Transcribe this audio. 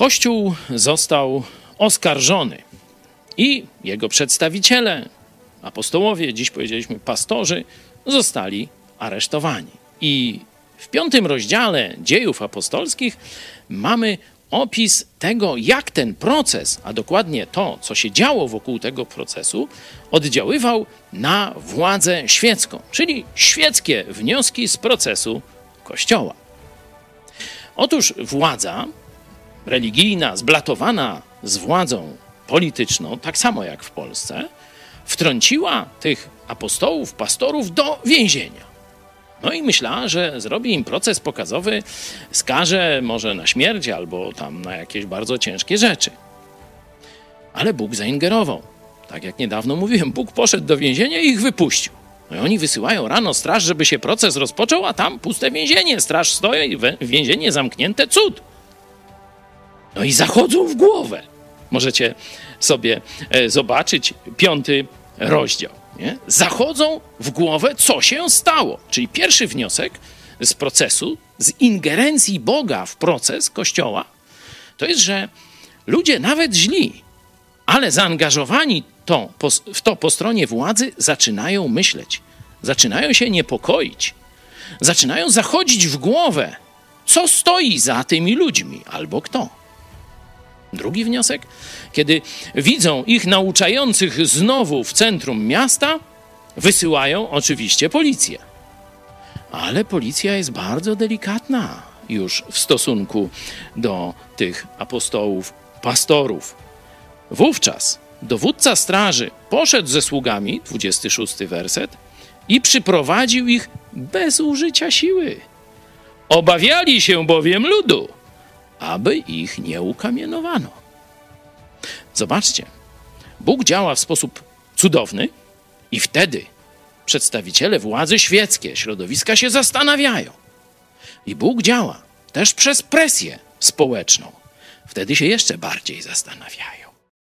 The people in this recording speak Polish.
Kościół został oskarżony i jego przedstawiciele, apostołowie, dziś powiedzieliśmy pastorzy, zostali aresztowani. I w piątym rozdziale dziejów apostolskich mamy opis tego, jak ten proces, a dokładnie to, co się działo wokół tego procesu, oddziaływał na władzę świecką, czyli świeckie wnioski z procesu Kościoła. Otóż władza religijna, zblatowana z władzą polityczną, tak samo jak w Polsce, wtrąciła tych apostołów, pastorów do więzienia. No i myślała, że zrobi im proces pokazowy, skaże może na śmierć albo tam na jakieś bardzo ciężkie rzeczy. Ale Bóg zaingerował. Tak jak niedawno mówiłem, Bóg poszedł do więzienia i ich wypuścił. No i oni wysyłają rano straż, żeby się proces rozpoczął, a tam puste więzienie. Straż stoi, więzienie zamknięte, cud. No i zachodzą w głowę. Możecie sobie e, zobaczyć piąty rozdział. Nie? Zachodzą w głowę, co się stało. Czyli pierwszy wniosek z procesu, z ingerencji Boga w proces Kościoła, to jest, że ludzie nawet źli, ale zaangażowani to, w to po stronie władzy, zaczynają myśleć, zaczynają się niepokoić, zaczynają zachodzić w głowę, co stoi za tymi ludźmi albo kto. Drugi wniosek, kiedy widzą ich nauczających znowu w centrum miasta, wysyłają oczywiście policję. Ale policja jest bardzo delikatna już w stosunku do tych apostołów, pastorów. Wówczas dowódca straży poszedł ze sługami, 26 werset, i przyprowadził ich bez użycia siły. Obawiali się bowiem ludu aby ich nie ukamienowano. Zobaczcie, Bóg działa w sposób cudowny i wtedy przedstawiciele władzy świeckie, środowiska się zastanawiają. I Bóg działa też przez presję społeczną. Wtedy się jeszcze bardziej zastanawiają.